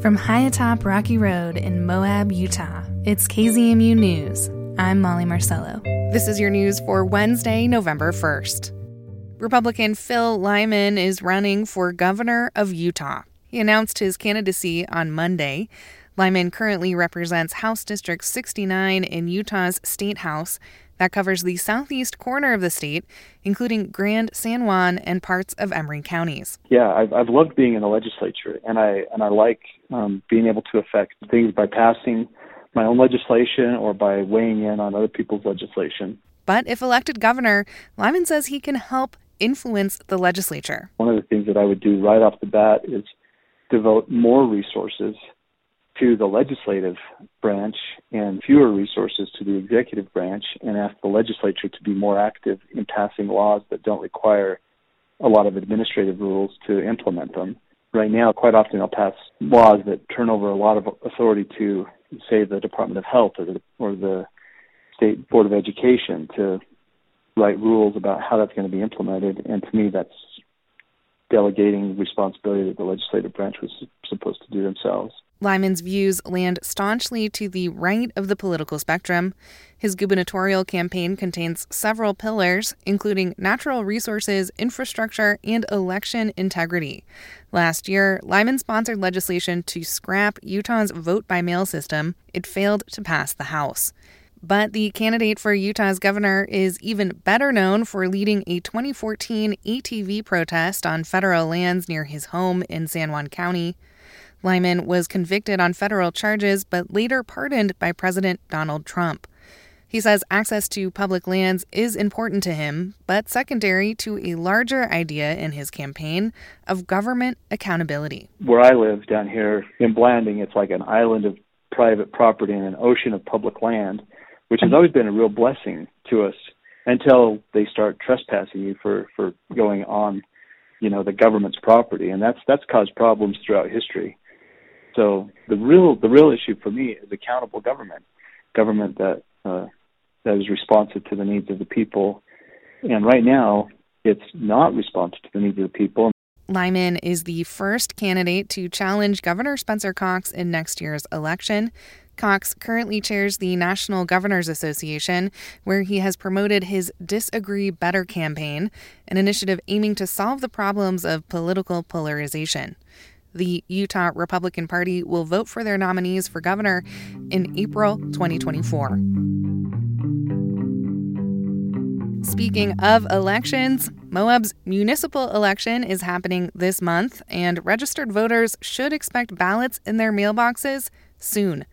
From high atop Rocky Road in Moab, Utah, it's KZMU News. I'm Molly Marcello. This is your news for Wednesday, November 1st. Republican Phil Lyman is running for governor of Utah. He announced his candidacy on Monday. Lyman currently represents House District 69 in Utah's State House that covers the southeast corner of the state, including Grand, San Juan, and parts of Emery counties. Yeah, I've, I've loved being in the legislature, and I and I like um, being able to affect things by passing my own legislation or by weighing in on other people's legislation. But if elected governor, Lyman says he can help influence the legislature. One of the things that I would do right off the bat is devote more resources to the legislative branch and fewer resources to the executive branch and ask the legislature to be more active in passing laws that don't require a lot of administrative rules to implement them. Right now, quite often they'll pass laws that turn over a lot of authority to, say, the Department of Health or the, or the State Board of Education to write rules about how that's going to be implemented. And to me, that's delegating responsibility that the legislative branch was supposed to do themselves. Lyman's views land staunchly to the right of the political spectrum. His gubernatorial campaign contains several pillars, including natural resources, infrastructure, and election integrity. Last year, Lyman sponsored legislation to scrap Utah's vote by mail system. It failed to pass the House. But the candidate for Utah's governor is even better known for leading a 2014 ATV protest on federal lands near his home in San Juan County. Lyman was convicted on federal charges but later pardoned by President Donald Trump. He says access to public lands is important to him, but secondary to a larger idea in his campaign of government accountability. Where I live down here in Blanding, it's like an island of private property and an ocean of public land, which has always been a real blessing to us until they start trespassing you for, for going on, you know, the government's property. And that's that's caused problems throughout history. So the real the real issue for me is accountable government, government that uh, that is responsive to the needs of the people. And right now, it's not responsive to the needs of the people. Lyman is the first candidate to challenge Governor Spencer Cox in next year's election. Cox currently chairs the National Governors Association, where he has promoted his Disagree Better campaign, an initiative aiming to solve the problems of political polarization. The Utah Republican Party will vote for their nominees for governor in April 2024. Speaking of elections, Moab's municipal election is happening this month, and registered voters should expect ballots in their mailboxes soon.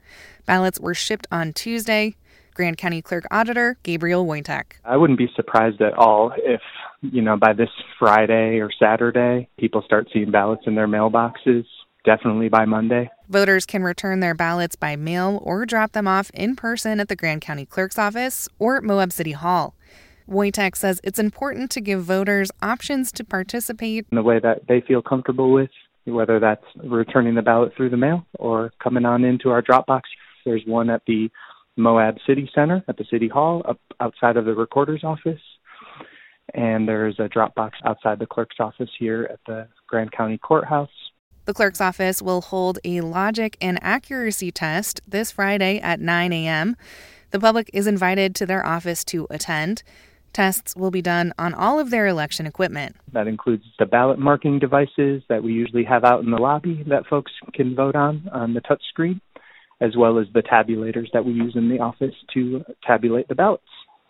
Ballots were shipped on Tuesday. Grand County Clerk Auditor Gabriel Woytek. I wouldn't be surprised at all if, you know, by this Friday or Saturday, people start seeing ballots in their mailboxes. Definitely by Monday. Voters can return their ballots by mail or drop them off in person at the Grand County Clerk's office or Moab City Hall. Woytek says it's important to give voters options to participate in the way that they feel comfortable with, whether that's returning the ballot through the mail or coming on into our drop box. There's one at the Moab City Center at the City Hall, up outside of the recorder's office. And there's a drop box outside the clerk's office here at the Grand County Courthouse. The clerk's office will hold a logic and accuracy test this Friday at 9 a.m. The public is invited to their office to attend. Tests will be done on all of their election equipment. That includes the ballot marking devices that we usually have out in the lobby that folks can vote on on the touch screen as well as the tabulators that we use in the office to tabulate the ballots.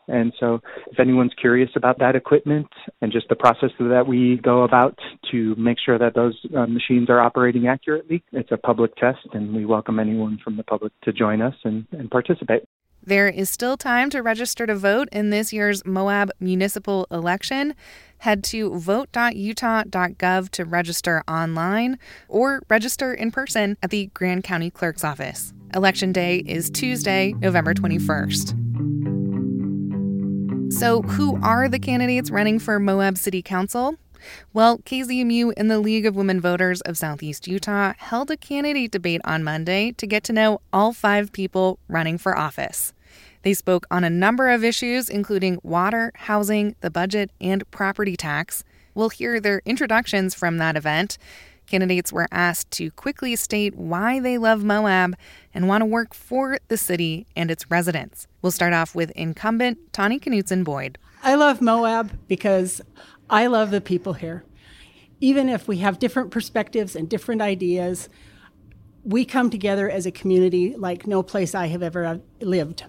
And so, if anyone's curious about that equipment and just the process that we go about to make sure that those uh, machines are operating accurately, it's a public test, and we welcome anyone from the public to join us and, and participate. There is still time to register to vote in this year's Moab municipal election. Head to vote.utah.gov to register online or register in person at the Grand County Clerk's Office. Election Day is Tuesday, November 21st. So, who are the candidates running for Moab City Council? Well, KZMU and the League of Women Voters of Southeast Utah held a candidate debate on Monday to get to know all five people running for office. They spoke on a number of issues, including water, housing, the budget, and property tax. We'll hear their introductions from that event. Candidates were asked to quickly state why they love Moab and want to work for the city and its residents. We'll start off with incumbent Tawny Knuteson Boyd. I love Moab because I love the people here. Even if we have different perspectives and different ideas, we come together as a community like no place I have ever lived.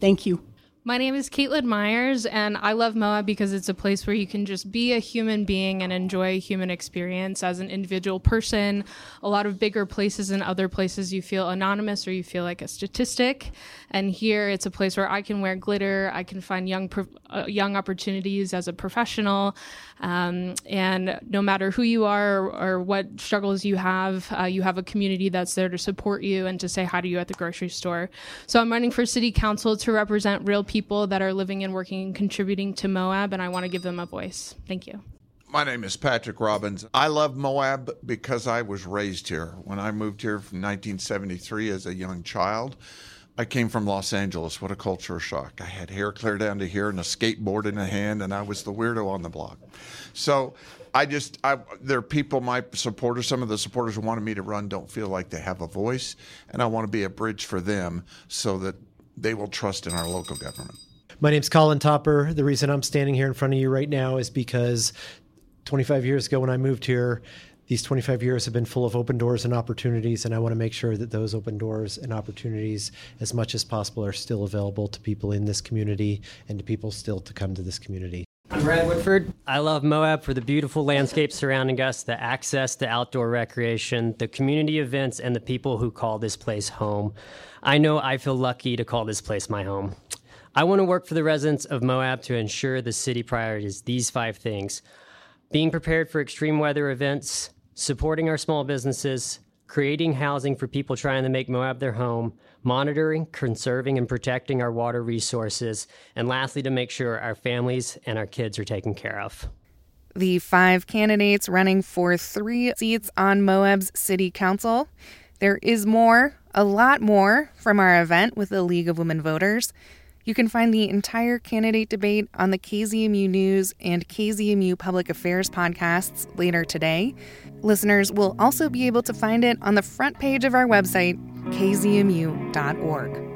Thank you. My name is Caitlin Myers, and I love Moab because it's a place where you can just be a human being and enjoy a human experience as an individual person. A lot of bigger places and other places you feel anonymous or you feel like a statistic, and here it's a place where I can wear glitter, I can find young uh, young opportunities as a professional, um, and no matter who you are or, or what struggles you have, uh, you have a community that's there to support you and to say hi to you at the grocery store. So I'm running for city council to represent real people that are living and working and contributing to Moab, and I want to give them a voice. Thank you. My name is Patrick Robbins. I love Moab because I was raised here. When I moved here from 1973 as a young child, I came from Los Angeles. What a culture shock. I had hair clear down to here and a skateboard in a hand, and I was the weirdo on the block. So I just, I, there are people, my supporters, some of the supporters who wanted me to run don't feel like they have a voice, and I want to be a bridge for them so that they will trust in our local government. My name's Colin Topper. The reason I'm standing here in front of you right now is because 25 years ago when I moved here, these 25 years have been full of open doors and opportunities, and I want to make sure that those open doors and opportunities, as much as possible, are still available to people in this community and to people still to come to this community. I'm Brad Woodford. I love Moab for the beautiful landscape surrounding us, the access to outdoor recreation, the community events, and the people who call this place home. I know I feel lucky to call this place my home. I want to work for the residents of Moab to ensure the city prioritizes these five things being prepared for extreme weather events, supporting our small businesses, creating housing for people trying to make Moab their home, monitoring, conserving, and protecting our water resources, and lastly, to make sure our families and our kids are taken care of. The five candidates running for three seats on Moab's City Council. There is more, a lot more, from our event with the League of Women Voters. You can find the entire candidate debate on the KZMU News and KZMU Public Affairs podcasts later today. Listeners will also be able to find it on the front page of our website, kzmu.org.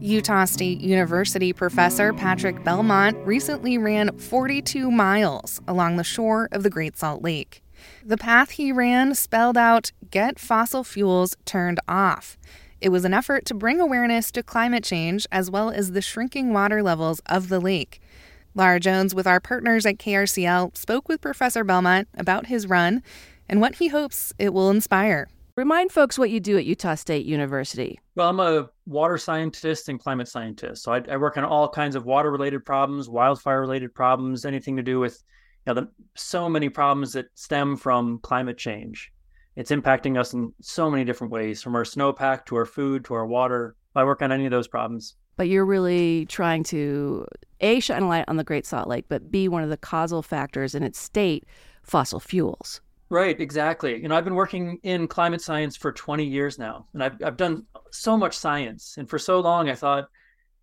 Utah State University professor Patrick Belmont recently ran 42 miles along the shore of the Great Salt Lake. The path he ran spelled out Get Fossil Fuels Turned Off. It was an effort to bring awareness to climate change as well as the shrinking water levels of the lake. Laura Jones, with our partners at KRCL, spoke with Professor Belmont about his run and what he hopes it will inspire. Remind folks what you do at Utah State University. Well, I'm a water scientist and climate scientist. So I, I work on all kinds of water related problems, wildfire related problems, anything to do with you know, the, so many problems that stem from climate change. It's impacting us in so many different ways, from our snowpack to our food to our water. I work on any of those problems. But you're really trying to a shine a light on the Great Salt Lake, but b one of the causal factors in its state, fossil fuels. Right, exactly. You know, I've been working in climate science for 20 years now, and I've I've done so much science, and for so long I thought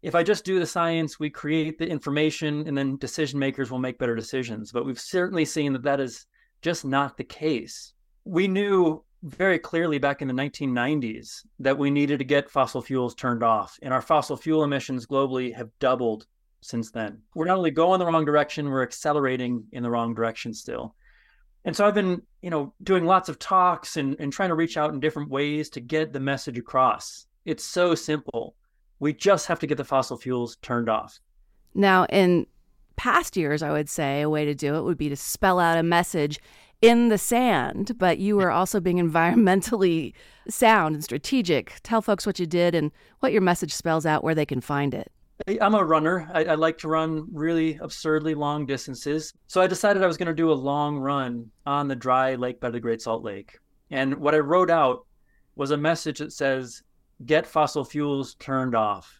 if I just do the science, we create the information, and then decision makers will make better decisions. But we've certainly seen that that is just not the case we knew very clearly back in the 1990s that we needed to get fossil fuels turned off, and our fossil fuel emissions globally have doubled since then. We're not only going the wrong direction, we're accelerating in the wrong direction still. And so I've been, you know, doing lots of talks and, and trying to reach out in different ways to get the message across. It's so simple. We just have to get the fossil fuels turned off. Now, in past years, I would say a way to do it would be to spell out a message in the sand, but you were also being environmentally sound and strategic. Tell folks what you did and what your message spells out where they can find it. I'm a runner. I, I, like to run really absurdly long distances. So I decided I was going to do a long run on the dry lake bed of the Great Salt Lake. And what I wrote out was a message that says, get fossil fuels turned off.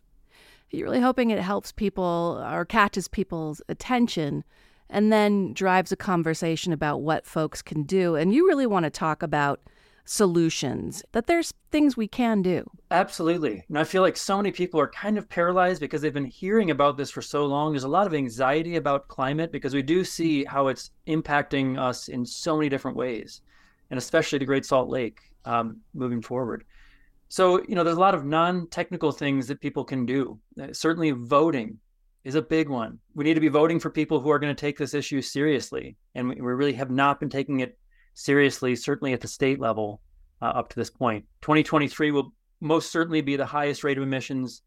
You're really hoping it helps people or catches people's attention and then drives a conversation about what folks can do. And you really want to talk about solutions, that there's things we can do. Absolutely. And I feel like so many people are kind of paralyzed because they've been hearing about this for so long. There's a lot of anxiety about climate because we do see how it's impacting us in so many different ways, and especially the Great Salt Lake um, moving forward. So, you know, there's a lot of non technical things that people can do. Uh, certainly, voting is a big one. We need to be voting for people who are going to take this issue seriously. And we, really have not been taking it seriously, certainly at the state level uh, up to this point. 2023 will most certainly be the highest rate of emissions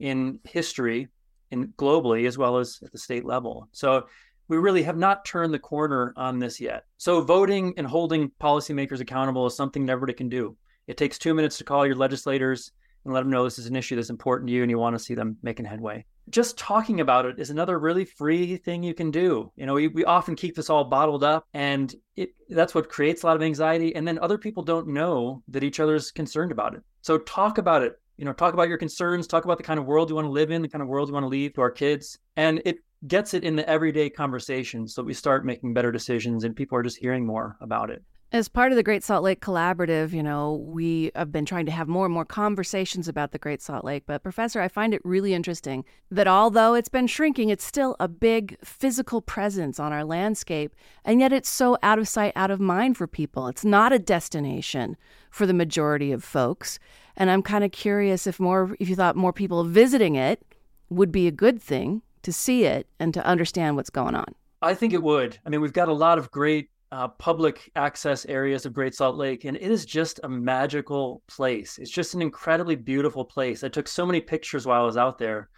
in history and globally as well as at the state level. So we really have not turned the corner on this yet. So voting and holding policymakers accountable is something everybody can do. It takes two minutes to call your legislators and let them know this is an issue that's important to you and you want to see them making headway. Just talking about it is another really free thing you can do. You know, we, we often keep this all bottled up and it that's what creates a lot of anxiety. And then other people don't know that each other's concerned about it. So talk about it. You know, talk about your concerns, talk about the kind of world you want to live in, the kind of world you want to leave to our kids. And it gets it in the everyday conversation so we start making better decisions and people are just hearing more about it. As part of the Great Salt Lake Collaborative, you know, we have been trying to have more and more conversations about the Great Salt Lake. But, Professor, I find it really interesting that although it's been shrinking, it's still a big physical presence on our landscape. And yet it's so out of sight, out of mind for people. It's not a destination for the majority of folks. And I'm kind of curious if more, if you thought more people visiting it would be a good thing to see it and to understand what's going on. I think it would. I mean, we've got a lot of great uh, public access areas of Great Salt Lake, and it is just a magical place. It's just an incredibly beautiful place. I took so many pictures while I was out there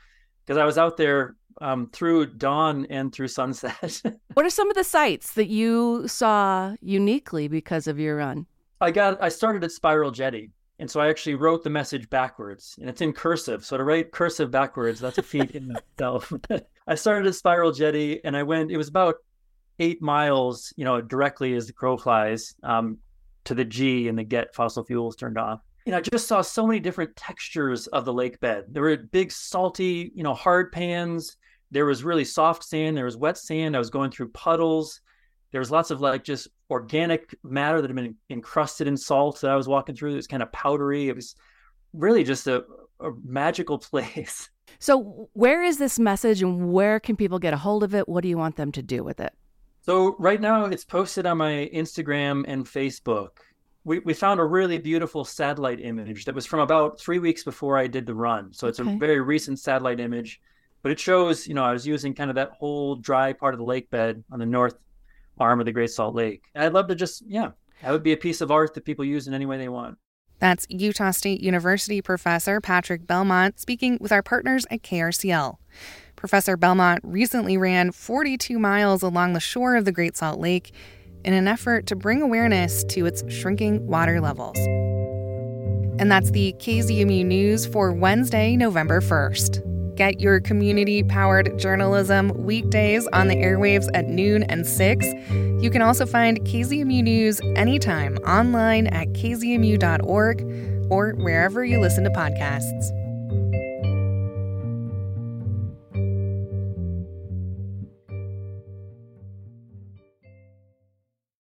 because I was out there um, through dawn and through sunset. what are some of the sights that you saw uniquely because of your run? I got I started at Spiral Jetty, and so I actually wrote the message backwards, and it's in cursive. So to write cursive backwards, that's a feat in itself. I started at Spiral Jetty, and I went. It was about eight miles, you know, directly as the crow flies um, to the G and the get fossil fuels turned off. You know, I just saw so many different textures of the lake bed. There were big, salty, you know, hard pans. There was really soft sand. There was wet sand. I was going through puddles. There was lots of like just organic matter that had been encrusted in salt that I was walking through. It was kind of powdery. It was really just a, a magical place. So, where is this message and where can people get a hold of it? What do you want them to do with it? So right now it's posted on my Instagram and Facebook. We, we found a really beautiful satellite image that was from about three weeks before I did the run. So it's okay. a very recent satellite image, but it shows, you know, I was using kind of that whole dry part of the lake bed on the north arm of the Great Salt Lake. I'd love to just, yeah, that would be a piece of art that people use in any way they want. That's Utah State University professor Patrick Belmont speaking with our partners at KRCL. Professor Belmont recently ran 42 miles along the shore of the Great Salt Lake in an effort to bring awareness to its shrinking water levels. And that's the KZMU News for Wednesday, November 1st. Get your community powered journalism weekdays on the airwaves at noon and 6. You can also find KZMU News anytime online at kzmu.org or wherever you listen to podcasts.